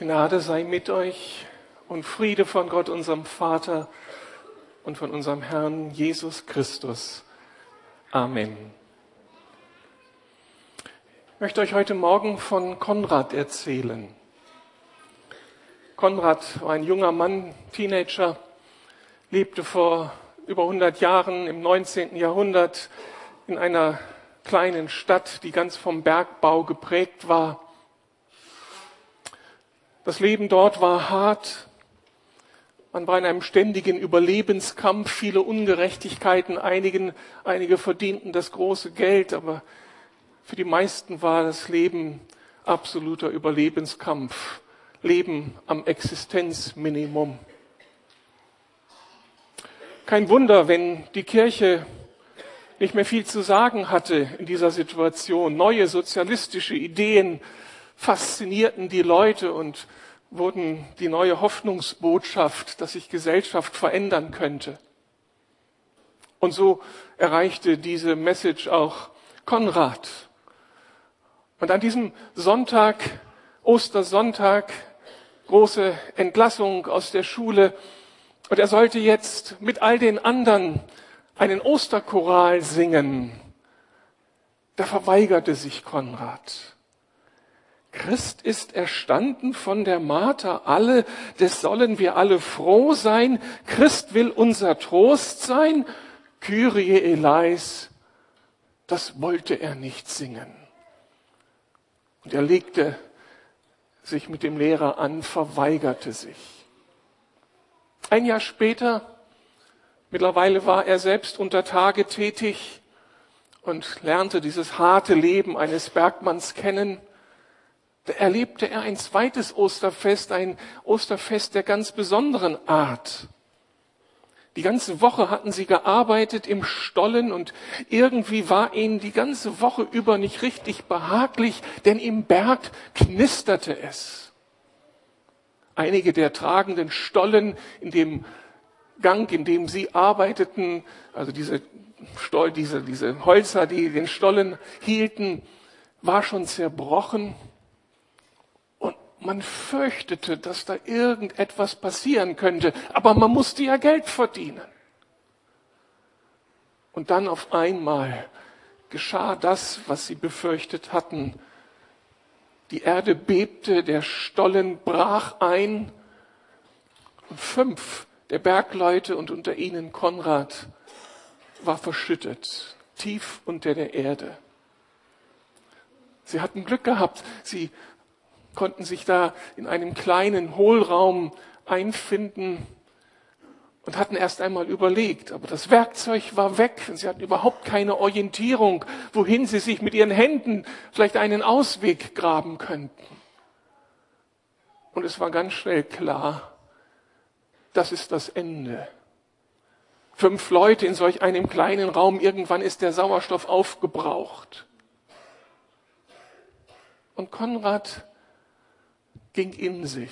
Gnade sei mit euch und Friede von Gott, unserem Vater und von unserem Herrn Jesus Christus. Amen. Ich möchte euch heute Morgen von Konrad erzählen. Konrad war ein junger Mann, Teenager, lebte vor über 100 Jahren im 19. Jahrhundert in einer kleinen Stadt, die ganz vom Bergbau geprägt war. Das Leben dort war hart. Man war in einem ständigen Überlebenskampf, viele Ungerechtigkeiten, einigen, einige verdienten das große Geld, aber für die meisten war das Leben absoluter Überlebenskampf, Leben am Existenzminimum. Kein Wunder, wenn die Kirche nicht mehr viel zu sagen hatte in dieser Situation. Neue sozialistische Ideen faszinierten die Leute und wurden die neue Hoffnungsbotschaft, dass sich Gesellschaft verändern könnte. Und so erreichte diese Message auch Konrad. Und an diesem Sonntag, Ostersonntag, große Entlassung aus der Schule. Und er sollte jetzt mit all den anderen einen Osterchoral singen. Da verweigerte sich Konrad. Christ ist erstanden von der Marter alle, des sollen wir alle froh sein. Christ will unser Trost sein. Kyrie eleis, das wollte er nicht singen. Und er legte sich mit dem Lehrer an, verweigerte sich. Ein Jahr später, mittlerweile war er selbst unter Tage tätig und lernte dieses harte Leben eines Bergmanns kennen erlebte er ein zweites Osterfest, ein Osterfest der ganz besonderen Art. Die ganze Woche hatten sie gearbeitet im Stollen und irgendwie war ihnen die ganze Woche über nicht richtig behaglich, denn im Berg knisterte es. Einige der tragenden Stollen in dem Gang, in dem sie arbeiteten, also diese Stoll, diese, diese Holzer, die den Stollen hielten, war schon zerbrochen man fürchtete, dass da irgendetwas passieren könnte, aber man musste ja Geld verdienen. Und dann auf einmal geschah das, was sie befürchtet hatten. Die Erde bebte, der Stollen brach ein und fünf der Bergleute und unter ihnen Konrad war verschüttet, tief unter der Erde. Sie hatten Glück gehabt, sie konnten sich da in einem kleinen Hohlraum einfinden und hatten erst einmal überlegt, aber das Werkzeug war weg und sie hatten überhaupt keine Orientierung, wohin sie sich mit ihren Händen vielleicht einen Ausweg graben könnten. Und es war ganz schnell klar, das ist das Ende. Fünf Leute in solch einem kleinen Raum, irgendwann ist der Sauerstoff aufgebraucht. Und Konrad ging in sich.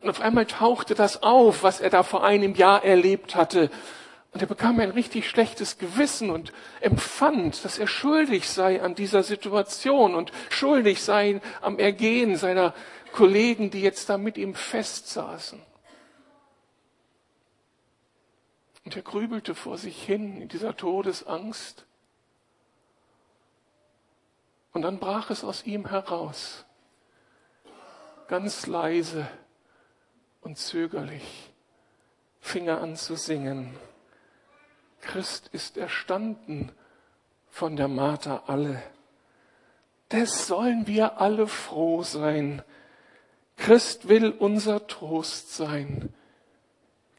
Und auf einmal tauchte das auf, was er da vor einem Jahr erlebt hatte. Und er bekam ein richtig schlechtes Gewissen und empfand, dass er schuldig sei an dieser Situation und schuldig sei am Ergehen seiner Kollegen, die jetzt da mit ihm festsaßen. Und er grübelte vor sich hin in dieser Todesangst. Und dann brach es aus ihm heraus ganz leise und zögerlich fing er an zu singen. Christ ist erstanden von der Marter alle. Des sollen wir alle froh sein. Christ will unser Trost sein.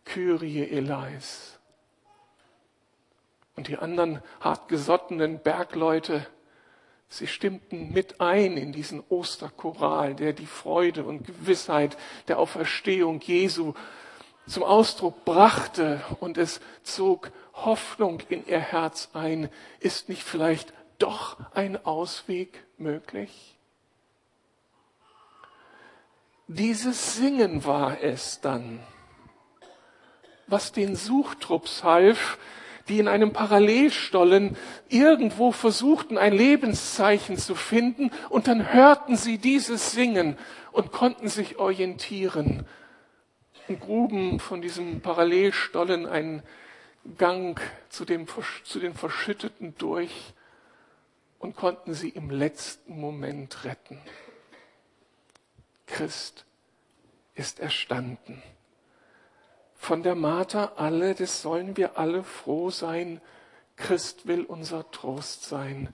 Kyrie eleis. Und die anderen hartgesottenen Bergleute Sie stimmten mit ein in diesen Osterchoral, der die Freude und Gewissheit der Auferstehung Jesu zum Ausdruck brachte und es zog Hoffnung in ihr Herz ein. Ist nicht vielleicht doch ein Ausweg möglich? Dieses Singen war es dann, was den Suchtrupps half, die in einem Parallelstollen irgendwo versuchten, ein Lebenszeichen zu finden, und dann hörten sie dieses Singen und konnten sich orientieren und gruben von diesem Parallelstollen einen Gang zu, dem, zu den Verschütteten durch und konnten sie im letzten Moment retten. Christ ist erstanden. Von der Martha alle, das sollen wir alle froh sein. Christ will unser Trost sein.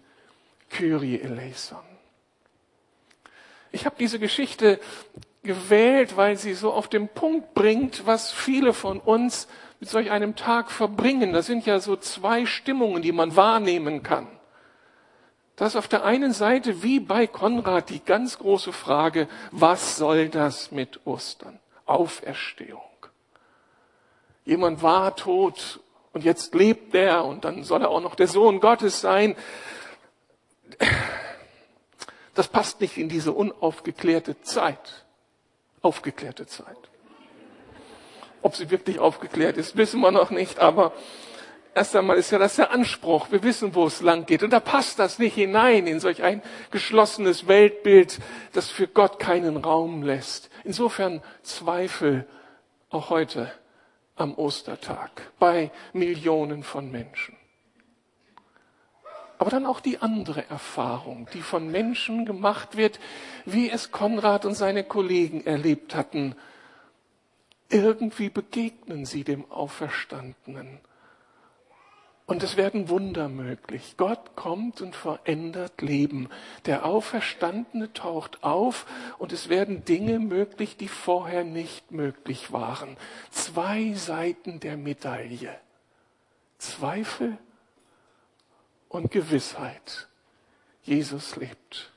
Kyrie eleison. Ich habe diese Geschichte gewählt, weil sie so auf den Punkt bringt, was viele von uns mit solch einem Tag verbringen. Das sind ja so zwei Stimmungen, die man wahrnehmen kann. Das ist auf der einen Seite wie bei Konrad die ganz große Frage, was soll das mit Ostern? Auferstehung. Jemand war tot und jetzt lebt er und dann soll er auch noch der Sohn Gottes sein. Das passt nicht in diese unaufgeklärte Zeit. Aufgeklärte Zeit. Ob sie wirklich aufgeklärt ist, wissen wir noch nicht, aber Erst einmal ist ja das der Anspruch. Wir wissen, wo es lang geht. Und da passt das nicht hinein in solch ein geschlossenes Weltbild, das für Gott keinen Raum lässt. Insofern Zweifel auch heute am Ostertag bei Millionen von Menschen. Aber dann auch die andere Erfahrung, die von Menschen gemacht wird, wie es Konrad und seine Kollegen erlebt hatten. Irgendwie begegnen sie dem Auferstandenen und es werden Wunder möglich. Gott kommt und verändert Leben. Der Auferstandene taucht auf und es werden Dinge möglich, die vorher nicht möglich waren. Zwei Seiten der Medaille. Zweifel und Gewissheit. Jesus lebt.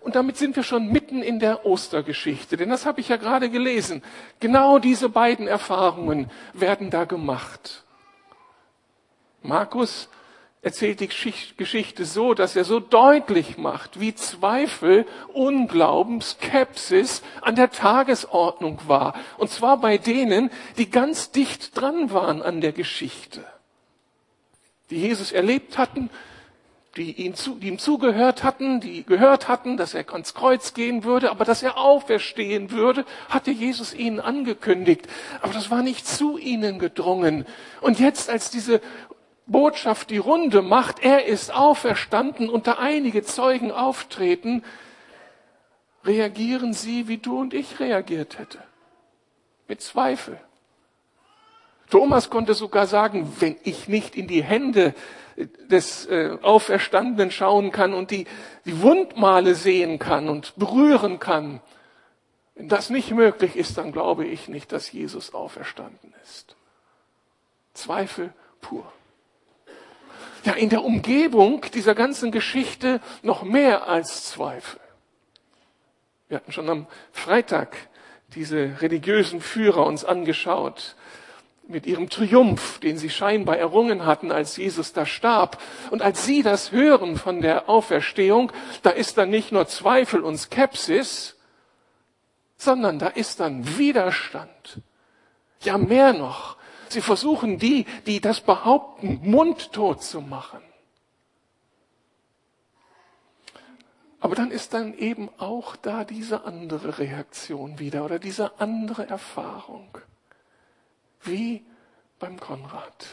Und damit sind wir schon mitten in der Ostergeschichte, denn das habe ich ja gerade gelesen. Genau diese beiden Erfahrungen werden da gemacht. Markus erzählt die Geschichte so, dass er so deutlich macht, wie Zweifel, Unglauben, Skepsis an der Tagesordnung war. Und zwar bei denen, die ganz dicht dran waren an der Geschichte. Die Jesus erlebt hatten, die, ihn zu, die ihm zugehört hatten, die gehört hatten, dass er ans Kreuz gehen würde, aber dass er auferstehen würde, hatte Jesus ihnen angekündigt. Aber das war nicht zu ihnen gedrungen. Und jetzt, als diese Botschaft die Runde macht, er ist auferstanden da einige Zeugen auftreten, reagieren sie, wie du und ich reagiert hätte. Mit Zweifel. Thomas konnte sogar sagen, wenn ich nicht in die Hände des äh, Auferstandenen schauen kann und die, die Wundmale sehen kann und berühren kann, wenn das nicht möglich ist, dann glaube ich nicht, dass Jesus auferstanden ist. Zweifel pur ja in der Umgebung dieser ganzen Geschichte noch mehr als Zweifel. Wir hatten schon am Freitag diese religiösen Führer uns angeschaut mit ihrem Triumph, den sie scheinbar errungen hatten, als Jesus da starb. Und als sie das hören von der Auferstehung, da ist dann nicht nur Zweifel und Skepsis, sondern da ist dann Widerstand. Ja, mehr noch. Sie versuchen die, die das behaupten, mundtot zu machen. Aber dann ist dann eben auch da diese andere Reaktion wieder oder diese andere Erfahrung. Wie beim Konrad.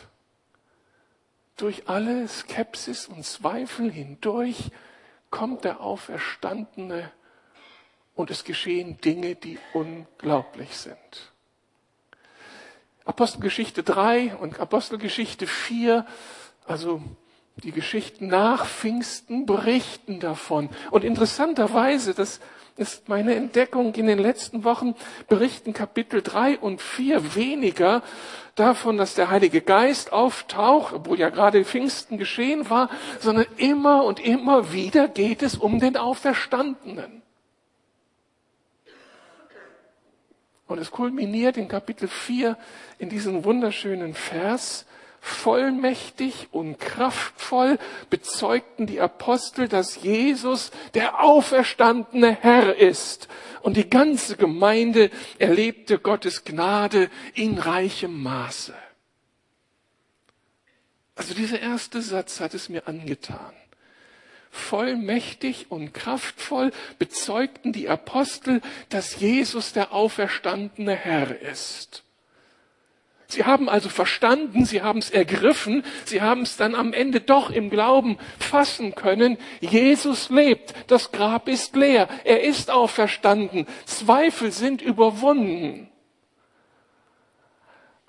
Durch alle Skepsis und Zweifel hindurch kommt der Auferstandene und es geschehen Dinge, die unglaublich sind. Apostelgeschichte 3 und Apostelgeschichte 4, also die Geschichten nach Pfingsten berichten davon. Und interessanterweise, das ist meine Entdeckung in den letzten Wochen, berichten Kapitel 3 und 4 weniger davon, dass der Heilige Geist auftaucht, obwohl ja gerade Pfingsten geschehen war, sondern immer und immer wieder geht es um den Auferstandenen. Und es kulminiert in Kapitel 4 in diesem wunderschönen Vers. Vollmächtig und kraftvoll bezeugten die Apostel, dass Jesus der auferstandene Herr ist. Und die ganze Gemeinde erlebte Gottes Gnade in reichem Maße. Also dieser erste Satz hat es mir angetan. Vollmächtig und kraftvoll bezeugten die Apostel, dass Jesus der auferstandene Herr ist. Sie haben also verstanden, sie haben es ergriffen, sie haben es dann am Ende doch im Glauben fassen können. Jesus lebt, das Grab ist leer, er ist auferstanden, Zweifel sind überwunden.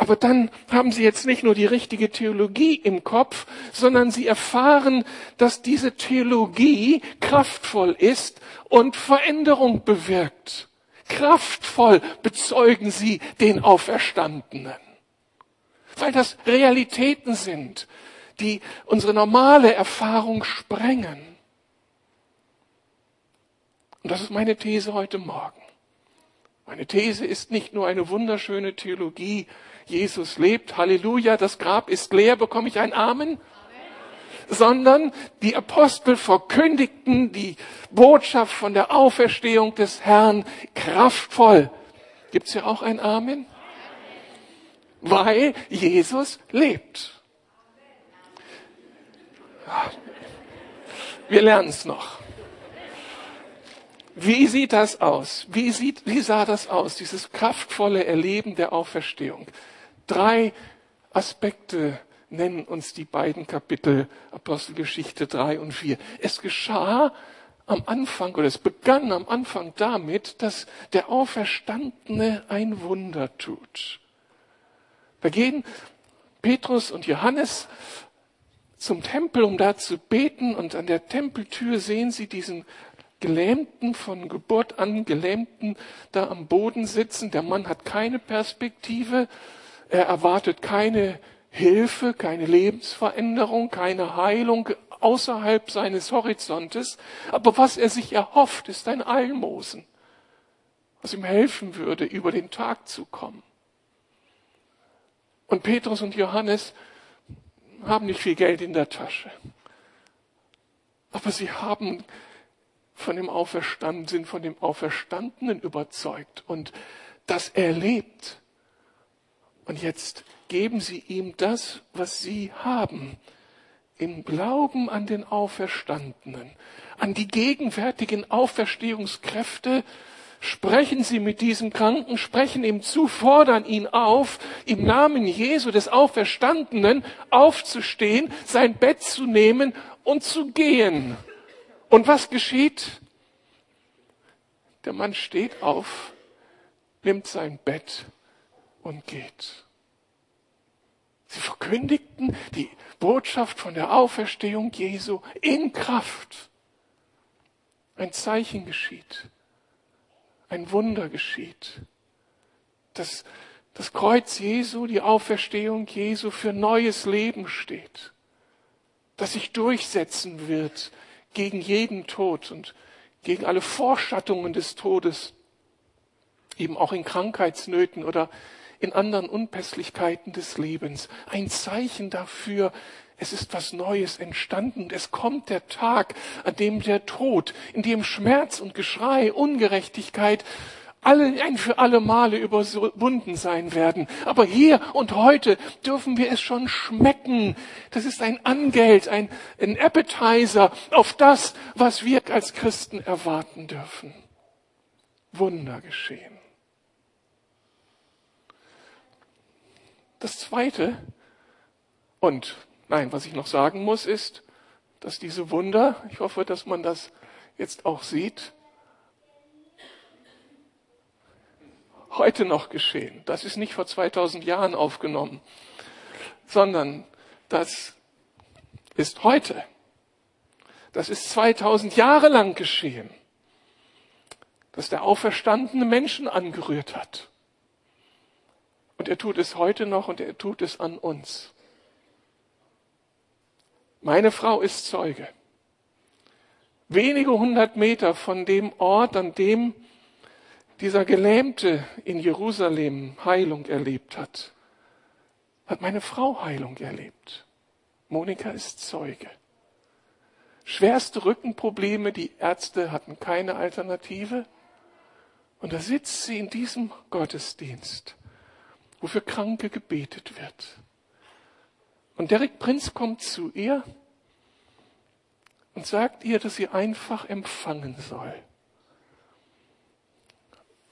Aber dann haben sie jetzt nicht nur die richtige Theologie im Kopf, sondern sie erfahren, dass diese Theologie kraftvoll ist und Veränderung bewirkt. Kraftvoll bezeugen sie den Auferstandenen weil das Realitäten sind, die unsere normale Erfahrung sprengen. Und das ist meine These heute Morgen. Meine These ist nicht nur eine wunderschöne Theologie, Jesus lebt, Halleluja, das Grab ist leer, bekomme ich ein Amen? sondern die Apostel verkündigten die Botschaft von der Auferstehung des Herrn kraftvoll. Gibt es ja auch ein Amen? weil Jesus lebt. Wir lernen es noch. Wie sieht das aus? Wie, sieht, wie sah das aus, dieses kraftvolle Erleben der Auferstehung? Drei Aspekte nennen uns die beiden Kapitel Apostelgeschichte 3 und 4. Es geschah am Anfang, oder es begann am Anfang damit, dass der Auferstandene ein Wunder tut. Da gehen Petrus und Johannes zum Tempel, um da zu beten, und an der Tempeltür sehen sie diesen Gelähmten von Geburt an, Gelähmten da am Boden sitzen. Der Mann hat keine Perspektive, er erwartet keine Hilfe, keine Lebensveränderung, keine Heilung außerhalb seines Horizontes. Aber was er sich erhofft, ist ein Almosen, was ihm helfen würde, über den Tag zu kommen. Und Petrus und Johannes haben nicht viel Geld in der Tasche. Aber sie haben von dem Auferstanden, sind von dem Auferstandenen überzeugt und das erlebt. Und jetzt geben sie ihm das, was sie haben. Im Glauben an den Auferstandenen, an die gegenwärtigen Auferstehungskräfte sprechen Sie mit diesem Kranken, sprechen ihm zu, fordern ihn auf, im Namen Jesu des Auferstandenen aufzustehen, sein Bett zu nehmen und zu gehen. Und was geschieht? Der Mann steht auf, nimmt sein Bett und geht. Sie verkündigten die Botschaft von der Auferstehung Jesu in Kraft. Ein Zeichen geschieht ein Wunder geschieht. Dass das Kreuz Jesu, die Auferstehung Jesu für neues Leben steht. Dass sich durchsetzen wird gegen jeden Tod und gegen alle Vorschattungen des Todes, eben auch in Krankheitsnöten oder in anderen Unpässlichkeiten des Lebens. Ein Zeichen dafür, es ist was Neues entstanden. Es kommt der Tag, an dem der Tod, in dem Schmerz und Geschrei, Ungerechtigkeit alle, ein für alle Male überwunden sein werden. Aber hier und heute dürfen wir es schon schmecken. Das ist ein Angeld, ein, ein Appetizer auf das, was wir als Christen erwarten dürfen. Wunder geschehen. Das zweite, und Nein, was ich noch sagen muss, ist, dass diese Wunder, ich hoffe, dass man das jetzt auch sieht, heute noch geschehen. Das ist nicht vor 2000 Jahren aufgenommen, sondern das ist heute. Das ist 2000 Jahre lang geschehen, dass der auferstandene Menschen angerührt hat. Und er tut es heute noch und er tut es an uns. Meine Frau ist Zeuge. Wenige hundert Meter von dem Ort, an dem dieser Gelähmte in Jerusalem Heilung erlebt hat, hat meine Frau Heilung erlebt. Monika ist Zeuge. Schwerste Rückenprobleme, die Ärzte hatten keine Alternative. Und da sitzt sie in diesem Gottesdienst, wo für Kranke gebetet wird. Und Derek Prinz kommt zu ihr und sagt ihr, dass sie einfach empfangen soll.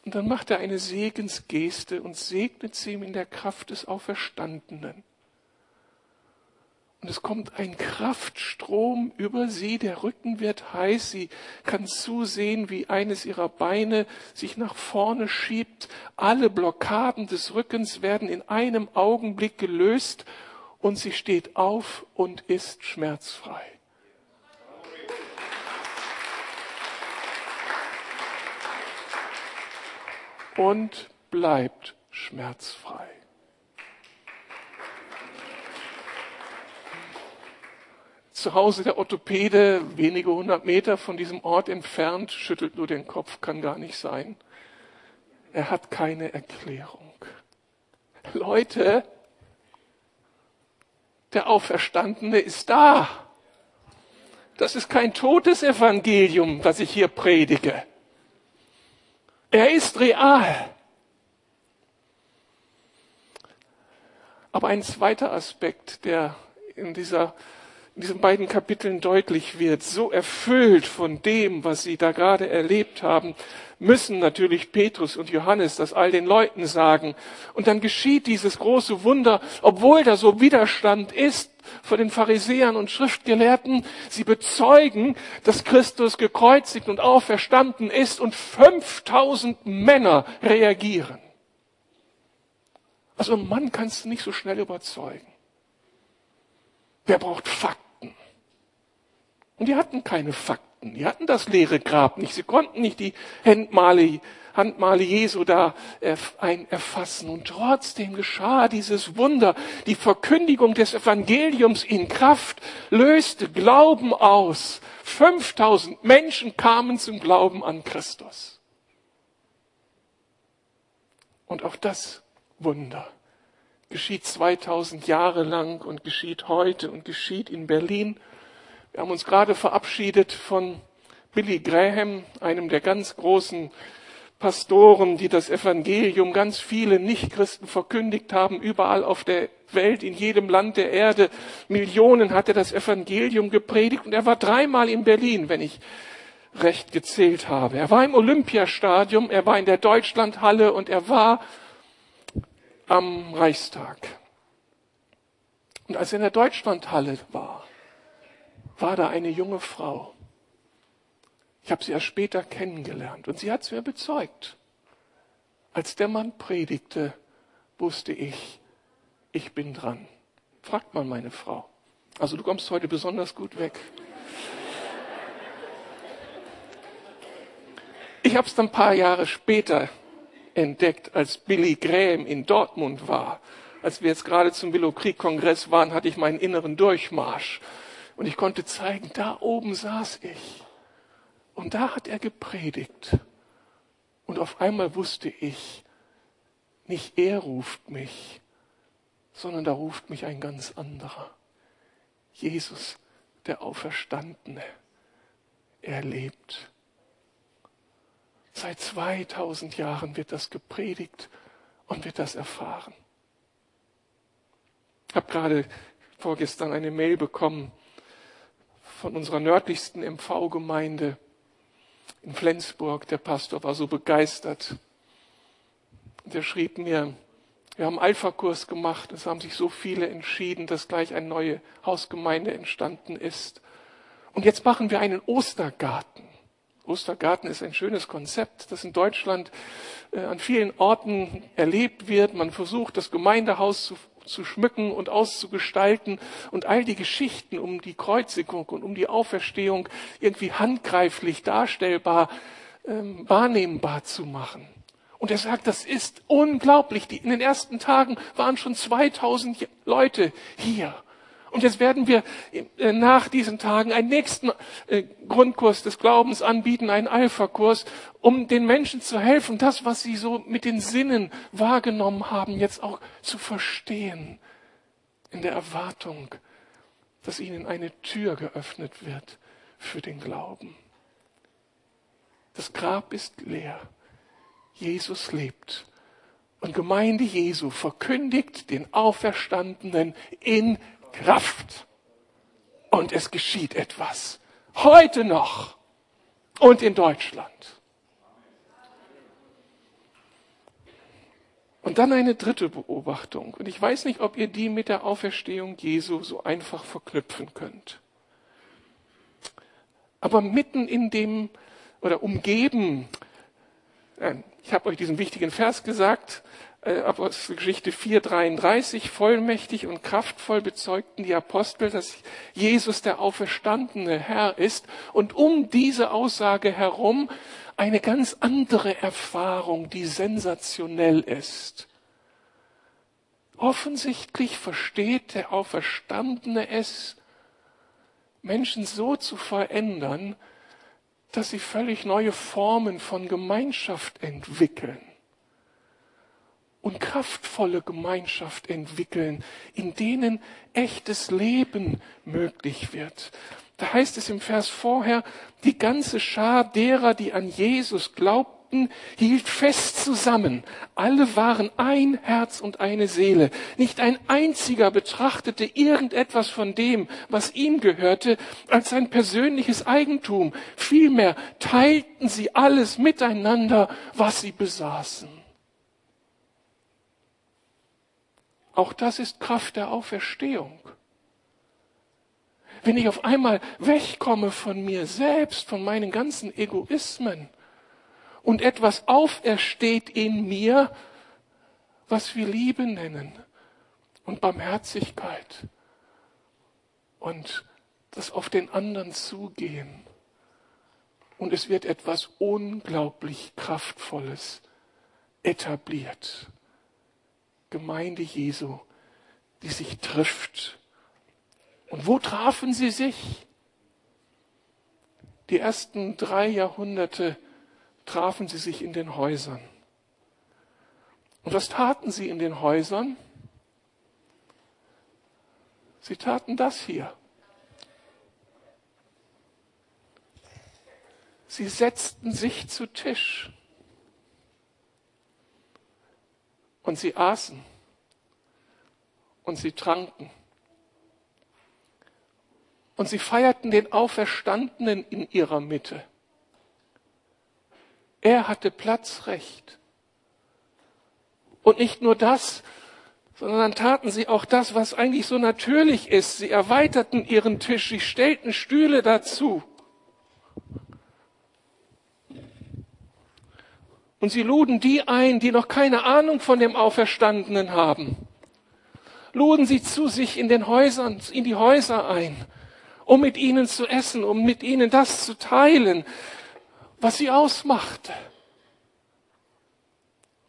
Und dann macht er eine Segensgeste und segnet sie ihm in der Kraft des Auferstandenen. Und es kommt ein Kraftstrom über sie, der Rücken wird heiß, sie kann zusehen, wie eines ihrer Beine sich nach vorne schiebt, alle Blockaden des Rückens werden in einem Augenblick gelöst und sie steht auf und ist schmerzfrei. Und bleibt schmerzfrei. Zu Hause der Orthopäde, wenige hundert Meter von diesem Ort entfernt, schüttelt nur den Kopf, kann gar nicht sein. Er hat keine Erklärung. Leute, der Auferstandene ist da. Das ist kein totes Evangelium, was ich hier predige. Er ist real. Aber ein zweiter Aspekt, der in dieser in diesen beiden Kapiteln deutlich wird, so erfüllt von dem, was sie da gerade erlebt haben, müssen natürlich Petrus und Johannes das all den Leuten sagen. Und dann geschieht dieses große Wunder, obwohl da so Widerstand ist vor den Pharisäern und Schriftgelehrten. Sie bezeugen, dass Christus gekreuzigt und auferstanden ist und 5000 Männer reagieren. Also Mann kannst du nicht so schnell überzeugen. Wer braucht Fakten? Und die hatten keine Fakten. Die hatten das leere Grab nicht. Sie konnten nicht die Handmale, Handmale Jesu da erfassen. Und trotzdem geschah dieses Wunder. Die Verkündigung des Evangeliums in Kraft löste Glauben aus. 5000 Menschen kamen zum Glauben an Christus. Und auch das Wunder geschieht 2000 Jahre lang und geschieht heute und geschieht in Berlin wir haben uns gerade verabschiedet von Billy Graham, einem der ganz großen Pastoren, die das Evangelium ganz viele Nichtchristen verkündigt haben, überall auf der Welt, in jedem Land der Erde. Millionen hat er das Evangelium gepredigt und er war dreimal in Berlin, wenn ich recht gezählt habe. Er war im Olympiastadion, er war in der Deutschlandhalle und er war am Reichstag. Und als er in der Deutschlandhalle war, war da eine junge Frau. Ich habe sie erst später kennengelernt und sie hat es mir bezeugt. Als der Mann predigte, wusste ich, ich bin dran. Fragt mal meine Frau. Also du kommst heute besonders gut weg. Ich habe es dann ein paar Jahre später entdeckt, als Billy Graham in Dortmund war. Als wir jetzt gerade zum Willow Creek Kongress waren, hatte ich meinen inneren Durchmarsch und ich konnte zeigen, da oben saß ich. Und da hat er gepredigt. Und auf einmal wusste ich, nicht er ruft mich, sondern da ruft mich ein ganz anderer. Jesus, der Auferstandene. Er lebt. Seit 2000 Jahren wird das gepredigt und wird das erfahren. Ich habe gerade vorgestern eine Mail bekommen von unserer nördlichsten MV-Gemeinde in Flensburg. Der Pastor war so begeistert. Und er schrieb mir, wir haben Alpha-Kurs gemacht. Es haben sich so viele entschieden, dass gleich eine neue Hausgemeinde entstanden ist. Und jetzt machen wir einen Ostergarten. Ostergarten ist ein schönes Konzept, das in Deutschland äh, an vielen Orten erlebt wird. Man versucht, das Gemeindehaus zu zu schmücken und auszugestalten und all die Geschichten um die Kreuzigung und um die Auferstehung irgendwie handgreiflich darstellbar, ähm, wahrnehmbar zu machen. Und er sagt, das ist unglaublich. Die, in den ersten Tagen waren schon 2000 Leute hier. Und jetzt werden wir äh, nach diesen Tagen einen nächsten äh, Grundkurs des Glaubens anbieten, einen Alpha-Kurs, um den Menschen zu helfen, das, was sie so mit den Sinnen wahrgenommen haben, jetzt auch zu verstehen, in der Erwartung, dass ihnen eine Tür geöffnet wird für den Glauben. Das Grab ist leer. Jesus lebt. Und Gemeinde Jesu verkündigt den Auferstandenen in Kraft. Und es geschieht etwas. Heute noch. Und in Deutschland. Und dann eine dritte Beobachtung. Und ich weiß nicht, ob ihr die mit der Auferstehung Jesu so einfach verknüpfen könnt. Aber mitten in dem oder umgeben, ich habe euch diesen wichtigen Vers gesagt, äh, Apostelgeschichte 4,33, vollmächtig und kraftvoll bezeugten die Apostel, dass Jesus der auferstandene Herr ist und um diese Aussage herum eine ganz andere Erfahrung, die sensationell ist. Offensichtlich versteht der Auferstandene es, Menschen so zu verändern, dass sie völlig neue Formen von Gemeinschaft entwickeln und kraftvolle Gemeinschaft entwickeln, in denen echtes Leben möglich wird. Da heißt es im Vers vorher, die ganze Schar derer, die an Jesus glaubten, hielt fest zusammen. Alle waren ein Herz und eine Seele. Nicht ein einziger betrachtete irgendetwas von dem, was ihm gehörte, als sein persönliches Eigentum. Vielmehr teilten sie alles miteinander, was sie besaßen. Auch das ist Kraft der Auferstehung. Wenn ich auf einmal wegkomme von mir selbst, von meinen ganzen Egoismen, und etwas aufersteht in mir, was wir Liebe nennen und Barmherzigkeit und das auf den anderen zugehen. Und es wird etwas unglaublich Kraftvolles etabliert. Gemeinde Jesu, die sich trifft. Und wo trafen sie sich? Die ersten drei Jahrhunderte trafen sie sich in den Häusern. Und was taten sie in den Häusern? Sie taten das hier. Sie setzten sich zu Tisch und sie aßen und sie tranken und sie feierten den Auferstandenen in ihrer Mitte. Er hatte Platzrecht. Und nicht nur das, sondern taten sie auch das, was eigentlich so natürlich ist. Sie erweiterten ihren Tisch, sie stellten Stühle dazu. Und sie luden die ein, die noch keine Ahnung von dem Auferstandenen haben. Luden sie zu sich in den Häusern, in die Häuser ein, um mit ihnen zu essen, um mit ihnen das zu teilen, was sie ausmachte.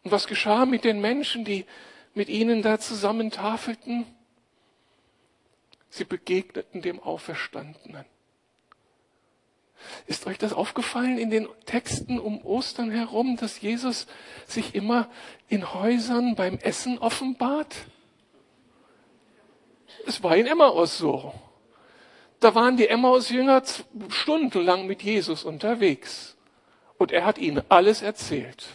Und was geschah mit den Menschen, die mit ihnen da zusammen tafelten? Sie begegneten dem Auferstandenen. Ist euch das aufgefallen in den Texten um Ostern herum, dass Jesus sich immer in Häusern beim Essen offenbart? Es war in Emmaus so. Da waren die Emmaus-Jünger stundenlang mit Jesus unterwegs. Und er hat ihnen alles erzählt.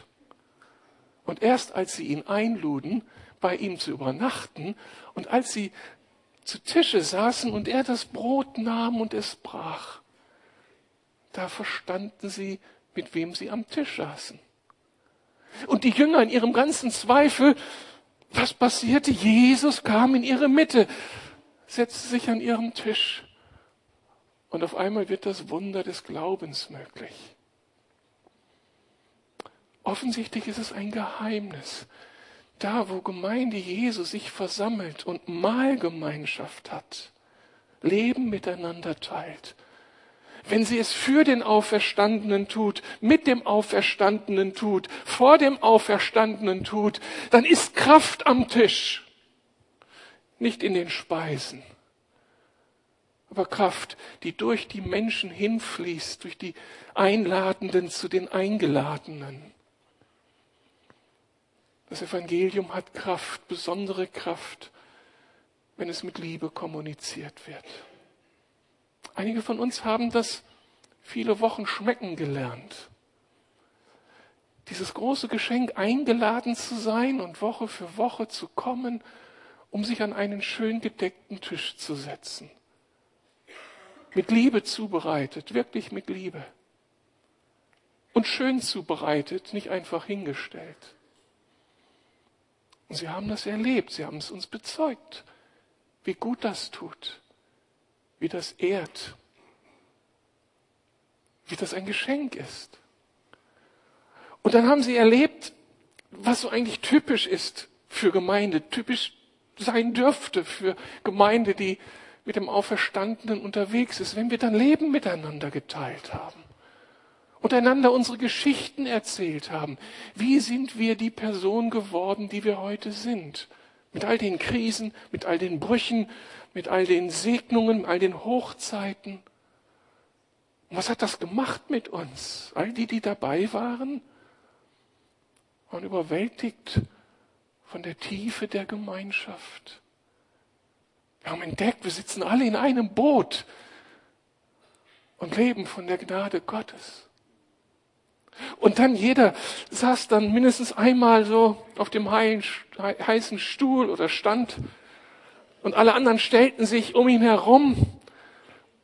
Und erst als sie ihn einluden, bei ihm zu übernachten, und als sie zu Tische saßen und er das Brot nahm und es brach, da verstanden sie, mit wem sie am Tisch saßen. Und die Jünger in ihrem ganzen Zweifel, was passierte? Jesus kam in ihre Mitte, setzte sich an ihren Tisch. Und auf einmal wird das Wunder des Glaubens möglich. Offensichtlich ist es ein Geheimnis. Da, wo Gemeinde Jesu sich versammelt und Mahlgemeinschaft hat, Leben miteinander teilt, wenn sie es für den Auferstandenen tut, mit dem Auferstandenen tut, vor dem Auferstandenen tut, dann ist Kraft am Tisch, nicht in den Speisen, aber Kraft, die durch die Menschen hinfließt, durch die Einladenden zu den Eingeladenen. Das Evangelium hat Kraft, besondere Kraft, wenn es mit Liebe kommuniziert wird. Einige von uns haben das viele Wochen schmecken gelernt. Dieses große Geschenk, eingeladen zu sein und Woche für Woche zu kommen um sich an einen schön gedeckten Tisch zu setzen. Mit Liebe zubereitet, wirklich mit Liebe. Und schön zubereitet, nicht einfach hingestellt. Und sie haben das erlebt, sie haben es uns bezeugt, wie gut das tut, wie das ehrt, wie das ein Geschenk ist. Und dann haben sie erlebt, was so eigentlich typisch ist für Gemeinde, typisch sein dürfte für Gemeinde, die mit dem Auferstandenen unterwegs ist, wenn wir dann Leben miteinander geteilt haben und einander unsere Geschichten erzählt haben. Wie sind wir die Person geworden, die wir heute sind? Mit all den Krisen, mit all den Brüchen, mit all den Segnungen, all den Hochzeiten. Und was hat das gemacht mit uns? All die, die dabei waren, waren überwältigt von der Tiefe der Gemeinschaft. Wir haben entdeckt, wir sitzen alle in einem Boot und leben von der Gnade Gottes. Und dann jeder saß dann mindestens einmal so auf dem heißen Stuhl oder stand und alle anderen stellten sich um ihn herum.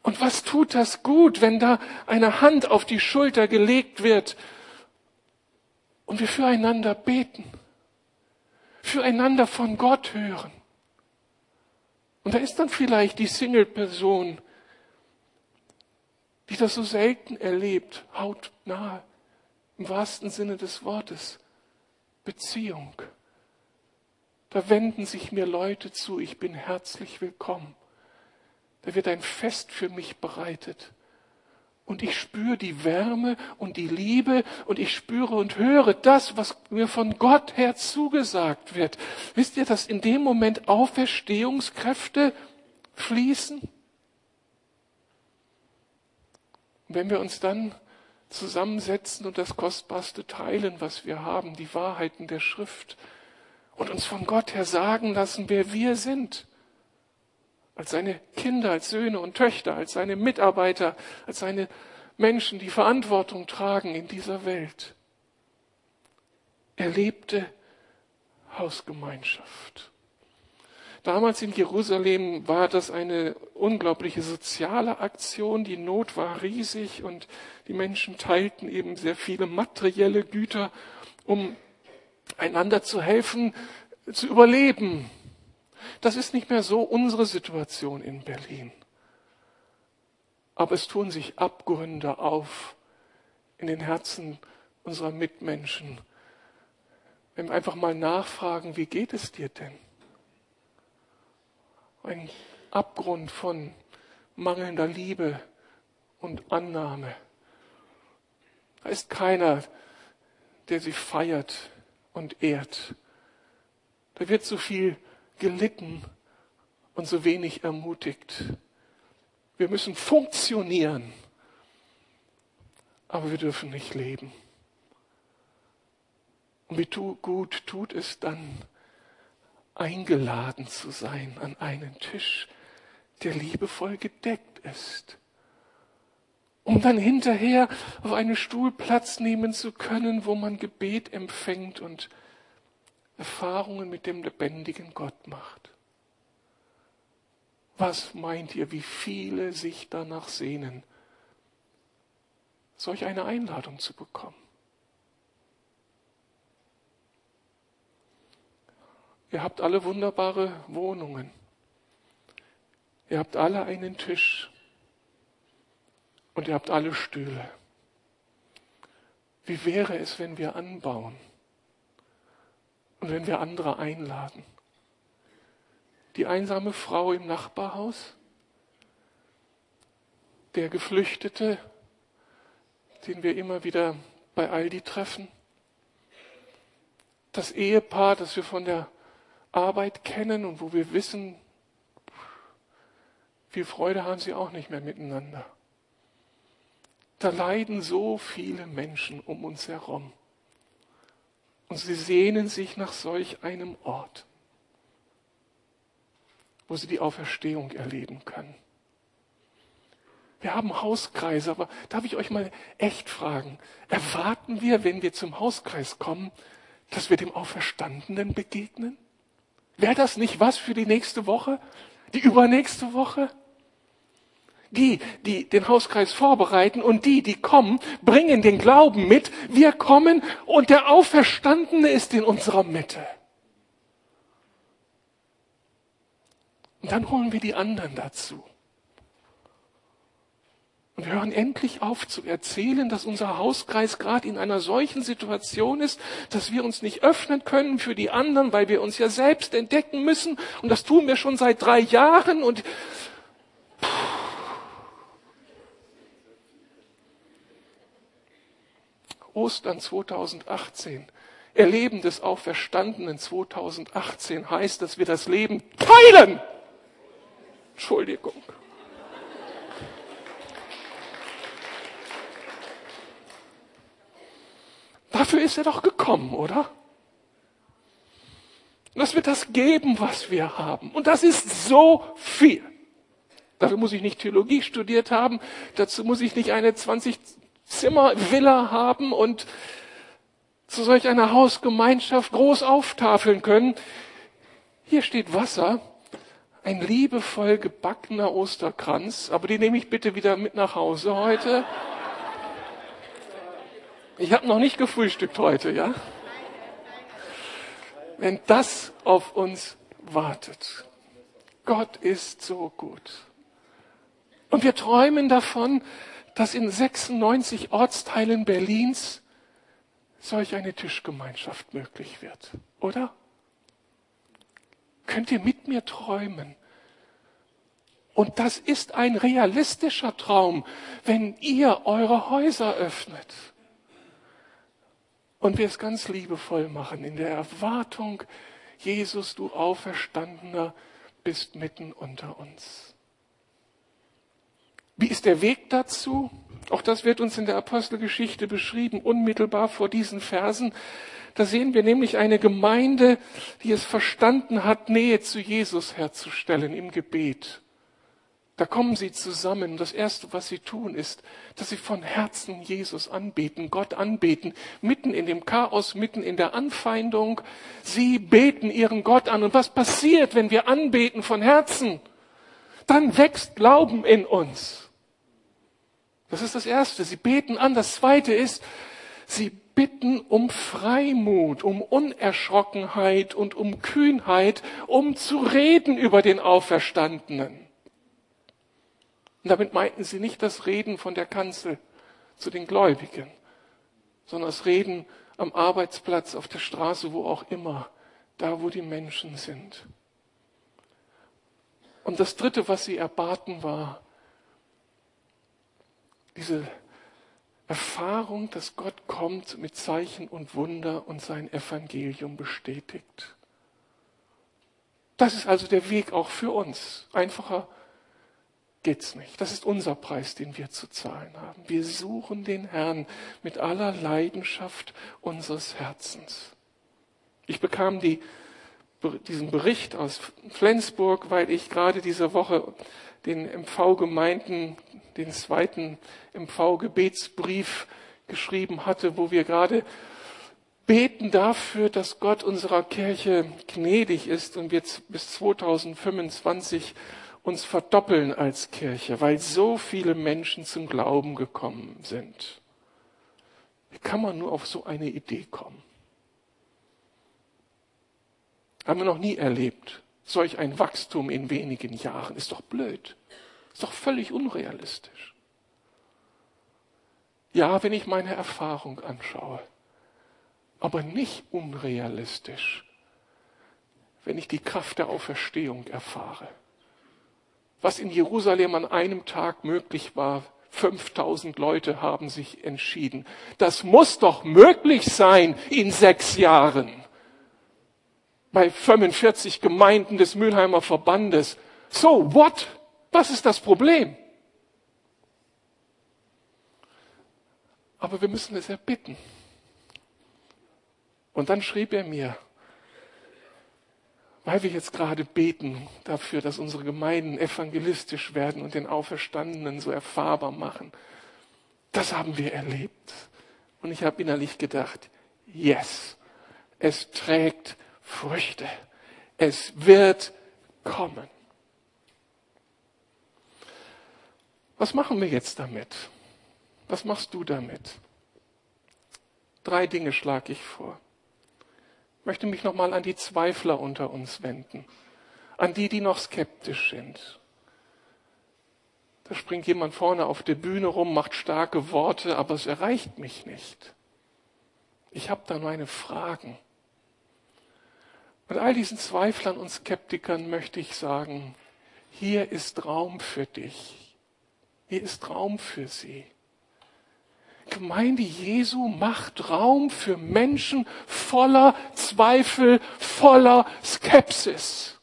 Und was tut das gut, wenn da eine Hand auf die Schulter gelegt wird und wir füreinander beten? füreinander von Gott hören. Und da ist dann vielleicht die Single-Person, die das so selten erlebt, hautnah, im wahrsten Sinne des Wortes. Beziehung. Da wenden sich mir Leute zu, ich bin herzlich willkommen. Da wird ein Fest für mich bereitet. Und ich spüre die Wärme und die Liebe und ich spüre und höre das, was mir von Gott her zugesagt wird. Wisst ihr, dass in dem Moment Auferstehungskräfte fließen? Und wenn wir uns dann zusammensetzen und das Kostbarste teilen, was wir haben, die Wahrheiten der Schrift, und uns von Gott her sagen lassen, wer wir sind, als seine Kinder, als Söhne und Töchter, als seine Mitarbeiter, als seine Menschen, die Verantwortung tragen in dieser Welt. Er lebte Hausgemeinschaft. Damals in Jerusalem war das eine unglaubliche soziale Aktion. Die Not war riesig und die Menschen teilten eben sehr viele materielle Güter, um einander zu helfen, zu überleben, das ist nicht mehr so unsere Situation in Berlin. Aber es tun sich Abgründe auf in den Herzen unserer Mitmenschen. Wenn wir einfach mal nachfragen, wie geht es dir denn? Ein Abgrund von mangelnder Liebe und Annahme. Da ist keiner, der sie feiert und ehrt. Da wird so viel gelitten und so wenig ermutigt. Wir müssen funktionieren, aber wir dürfen nicht leben. Und wie tu, gut tut es dann, eingeladen zu sein an einen Tisch, der liebevoll gedeckt ist, um dann hinterher auf einen Stuhl Platz nehmen zu können, wo man Gebet empfängt und Erfahrungen mit dem lebendigen Gott macht. Was meint ihr, wie viele sich danach sehnen, solch eine Einladung zu bekommen? Ihr habt alle wunderbare Wohnungen. Ihr habt alle einen Tisch. Und ihr habt alle Stühle. Wie wäre es, wenn wir anbauen? Und wenn wir andere einladen. Die einsame Frau im Nachbarhaus, der Geflüchtete, den wir immer wieder bei Aldi treffen, das Ehepaar, das wir von der Arbeit kennen und wo wir wissen, viel Freude haben sie auch nicht mehr miteinander. Da leiden so viele Menschen um uns herum. Und sie sehnen sich nach solch einem Ort, wo sie die Auferstehung erleben können. Wir haben Hauskreise, aber darf ich euch mal echt fragen, erwarten wir, wenn wir zum Hauskreis kommen, dass wir dem Auferstandenen begegnen? Wäre das nicht was für die nächste Woche? Die übernächste Woche? Die, die den Hauskreis vorbereiten und die, die kommen, bringen den Glauben mit. Wir kommen und der Auferstandene ist in unserer Mitte. Und dann holen wir die anderen dazu. Und wir hören endlich auf zu erzählen, dass unser Hauskreis gerade in einer solchen Situation ist, dass wir uns nicht öffnen können für die anderen, weil wir uns ja selbst entdecken müssen. Und das tun wir schon seit drei Jahren. Und Ostern 2018, Erleben des Auferstandenen 2018 heißt, dass wir das Leben teilen. Entschuldigung. Dafür ist er doch gekommen, oder? Dass wir das geben, was wir haben. Und das ist so viel. Dafür muss ich nicht Theologie studiert haben. Dazu muss ich nicht eine 20 Zimmer Villa haben und zu solch einer Hausgemeinschaft groß auftafeln können. Hier steht Wasser, ein liebevoll gebackener Osterkranz, aber die nehme ich bitte wieder mit nach Hause heute. Ich habe noch nicht gefrühstückt heute, ja? Wenn das auf uns wartet. Gott ist so gut. Und wir träumen davon, dass in 96 Ortsteilen Berlins solch eine Tischgemeinschaft möglich wird, oder? Könnt ihr mit mir träumen? Und das ist ein realistischer Traum, wenn ihr eure Häuser öffnet und wir es ganz liebevoll machen, in der Erwartung, Jesus, du Auferstandener, bist mitten unter uns. Wie ist der Weg dazu? Auch das wird uns in der Apostelgeschichte beschrieben, unmittelbar vor diesen Versen. Da sehen wir nämlich eine Gemeinde, die es verstanden hat, Nähe zu Jesus herzustellen im Gebet. Da kommen sie zusammen. Das Erste, was sie tun, ist, dass sie von Herzen Jesus anbeten, Gott anbeten, mitten in dem Chaos, mitten in der Anfeindung. Sie beten ihren Gott an. Und was passiert, wenn wir anbeten von Herzen? Dann wächst Glauben in uns. Das ist das Erste. Sie beten an. Das Zweite ist, sie bitten um Freimut, um Unerschrockenheit und um Kühnheit, um zu reden über den Auferstandenen. Und damit meinten sie nicht das Reden von der Kanzel zu den Gläubigen, sondern das Reden am Arbeitsplatz, auf der Straße, wo auch immer, da wo die Menschen sind. Und das Dritte, was sie erbaten, war diese Erfahrung, dass Gott kommt mit Zeichen und Wunder und sein Evangelium bestätigt. Das ist also der Weg auch für uns. Einfacher geht's nicht. Das ist unser Preis, den wir zu zahlen haben. Wir suchen den Herrn mit aller Leidenschaft unseres Herzens. Ich bekam die, diesen Bericht aus Flensburg, weil ich gerade diese Woche den MV-Gemeinden den zweiten MV-Gebetsbrief geschrieben hatte, wo wir gerade beten dafür, dass Gott unserer Kirche gnädig ist und wir bis 2025 uns verdoppeln als Kirche, weil so viele Menschen zum Glauben gekommen sind. Wie kann man nur auf so eine Idee kommen? Haben wir noch nie erlebt. Solch ein Wachstum in wenigen Jahren ist doch blöd. Ist doch völlig unrealistisch. Ja, wenn ich meine Erfahrung anschaue, aber nicht unrealistisch, wenn ich die Kraft der Auferstehung erfahre was in Jerusalem an einem Tag möglich war. 5000 Leute haben sich entschieden. Das muss doch möglich sein in sechs Jahren. Bei 45 Gemeinden des Mülheimer Verbandes. So, what? Was ist das Problem? Aber wir müssen es erbitten. Und dann schrieb er mir, weil wir jetzt gerade beten dafür, dass unsere Gemeinden evangelistisch werden und den Auferstandenen so erfahrbar machen. Das haben wir erlebt. Und ich habe innerlich gedacht, yes, es trägt Früchte. Es wird kommen. Was machen wir jetzt damit? Was machst du damit? Drei Dinge schlage ich vor. Ich möchte mich nochmal an die Zweifler unter uns wenden, an die, die noch skeptisch sind. Da springt jemand vorne auf der Bühne rum, macht starke Worte, aber es erreicht mich nicht. Ich habe da meine Fragen. Und all diesen Zweiflern und Skeptikern möchte ich sagen, hier ist Raum für dich. Hier ist Raum für sie. Gemeinde Jesu macht Raum für Menschen voller Zweifel, voller Skepsis.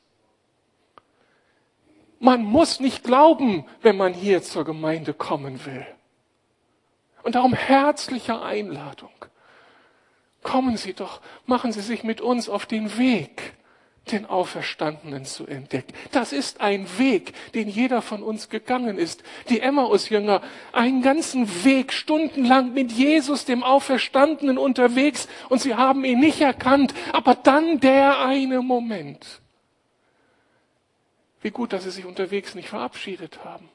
Man muss nicht glauben, wenn man hier zur Gemeinde kommen will. Und darum herzliche Einladung. Kommen Sie doch, machen Sie sich mit uns auf den Weg den Auferstandenen zu entdecken. Das ist ein Weg, den jeder von uns gegangen ist. Die Emmaus-Jünger, einen ganzen Weg, stundenlang mit Jesus, dem Auferstandenen, unterwegs und sie haben ihn nicht erkannt. Aber dann der eine Moment. Wie gut, dass sie sich unterwegs nicht verabschiedet haben.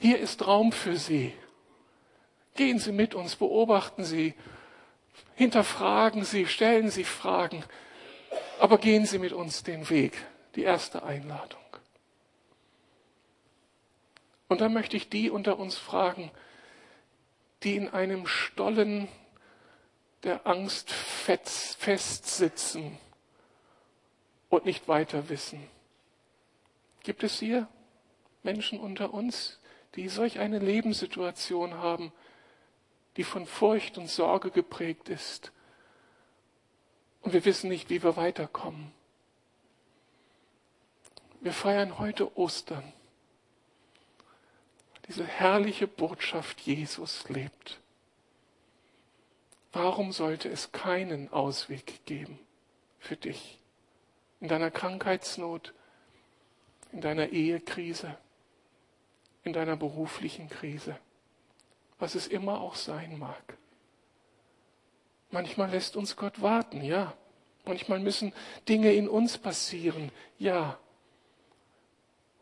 Hier ist Raum für Sie. Gehen Sie mit uns, beobachten Sie, hinterfragen Sie, stellen Sie Fragen. Aber gehen Sie mit uns den Weg, die erste Einladung. Und dann möchte ich die unter uns fragen, die in einem Stollen der Angst festsitzen und nicht weiter wissen. Gibt es hier Menschen unter uns, die solch eine Lebenssituation haben, die von Furcht und Sorge geprägt ist und wir wissen nicht, wie wir weiterkommen. Wir feiern heute Ostern. Diese herrliche Botschaft, Jesus lebt. Warum sollte es keinen Ausweg geben für dich in deiner Krankheitsnot, in deiner Ehekrise, in deiner beruflichen Krise, was es immer auch sein mag? Manchmal lässt uns Gott warten, ja. Manchmal müssen Dinge in uns passieren, ja.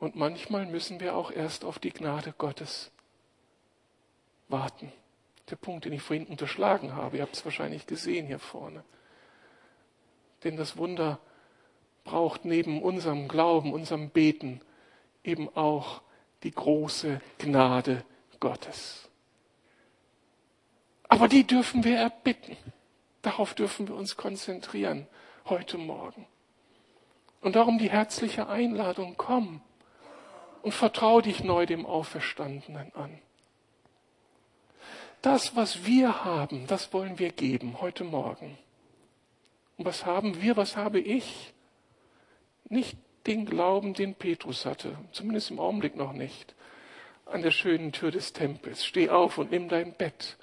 Und manchmal müssen wir auch erst auf die Gnade Gottes warten. Der Punkt, den ich vorhin unterschlagen habe, ihr habt es wahrscheinlich gesehen hier vorne. Denn das Wunder braucht neben unserem Glauben, unserem Beten eben auch die große Gnade Gottes. Aber die dürfen wir erbitten. Darauf dürfen wir uns konzentrieren heute Morgen. Und darum die herzliche Einladung, komm und vertrau dich neu dem Auferstandenen an. Das, was wir haben, das wollen wir geben heute Morgen. Und was haben wir, was habe ich? Nicht den Glauben, den Petrus hatte, zumindest im Augenblick noch nicht, an der schönen Tür des Tempels. Steh auf und nimm dein Bett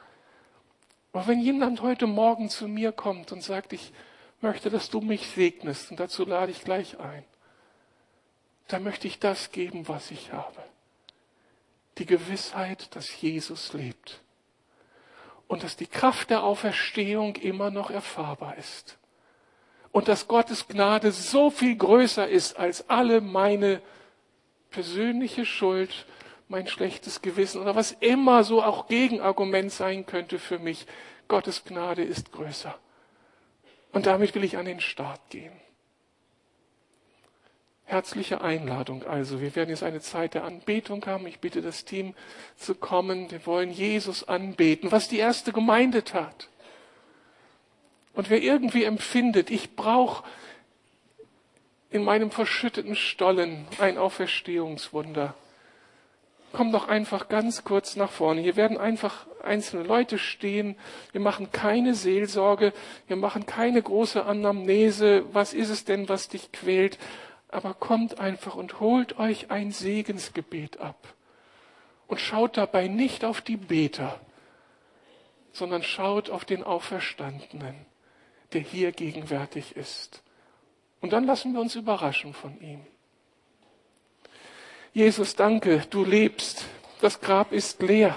aber wenn jemand heute Morgen zu mir kommt und sagt, ich möchte, dass du mich segnest, und dazu lade ich gleich ein, dann möchte ich das geben, was ich habe. Die Gewissheit, dass Jesus lebt und dass die Kraft der Auferstehung immer noch erfahrbar ist und dass Gottes Gnade so viel größer ist als alle meine persönliche Schuld, mein schlechtes Gewissen oder was immer so auch Gegenargument sein könnte für mich. Gottes Gnade ist größer. Und damit will ich an den Start gehen. Herzliche Einladung also. Wir werden jetzt eine Zeit der Anbetung haben. Ich bitte das Team zu kommen. Wir wollen Jesus anbeten, was die erste Gemeinde tat. Und wer irgendwie empfindet, ich brauche in meinem verschütteten Stollen ein Auferstehungswunder, komm doch einfach ganz kurz nach vorne. Hier werden einfach einzelne Leute stehen. Wir machen keine Seelsorge. Wir machen keine große Anamnese. Was ist es denn, was dich quält? Aber kommt einfach und holt euch ein Segensgebet ab. Und schaut dabei nicht auf die Beter, sondern schaut auf den Auferstandenen, der hier gegenwärtig ist. Und dann lassen wir uns überraschen von ihm. Jesus, danke, du lebst. Das Grab ist leer.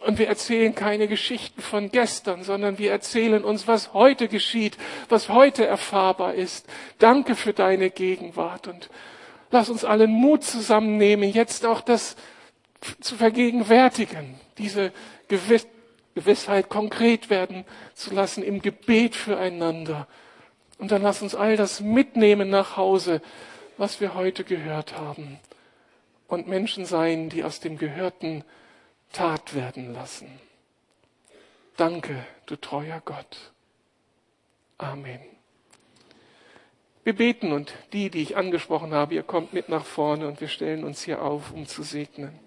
Und wir erzählen keine Geschichten von gestern, sondern wir erzählen uns, was heute geschieht, was heute erfahrbar ist. Danke für deine Gegenwart und lass uns allen Mut zusammennehmen, jetzt auch das zu vergegenwärtigen, diese Gewissheit konkret werden zu lassen im Gebet füreinander. Und dann lass uns all das mitnehmen nach Hause, was wir heute gehört haben. Und Menschen sein, die aus dem Gehörten Tat werden lassen. Danke, du treuer Gott. Amen. Wir beten und die, die ich angesprochen habe, ihr kommt mit nach vorne und wir stellen uns hier auf, um zu segnen.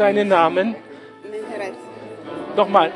Deinen Namen? Nochmal.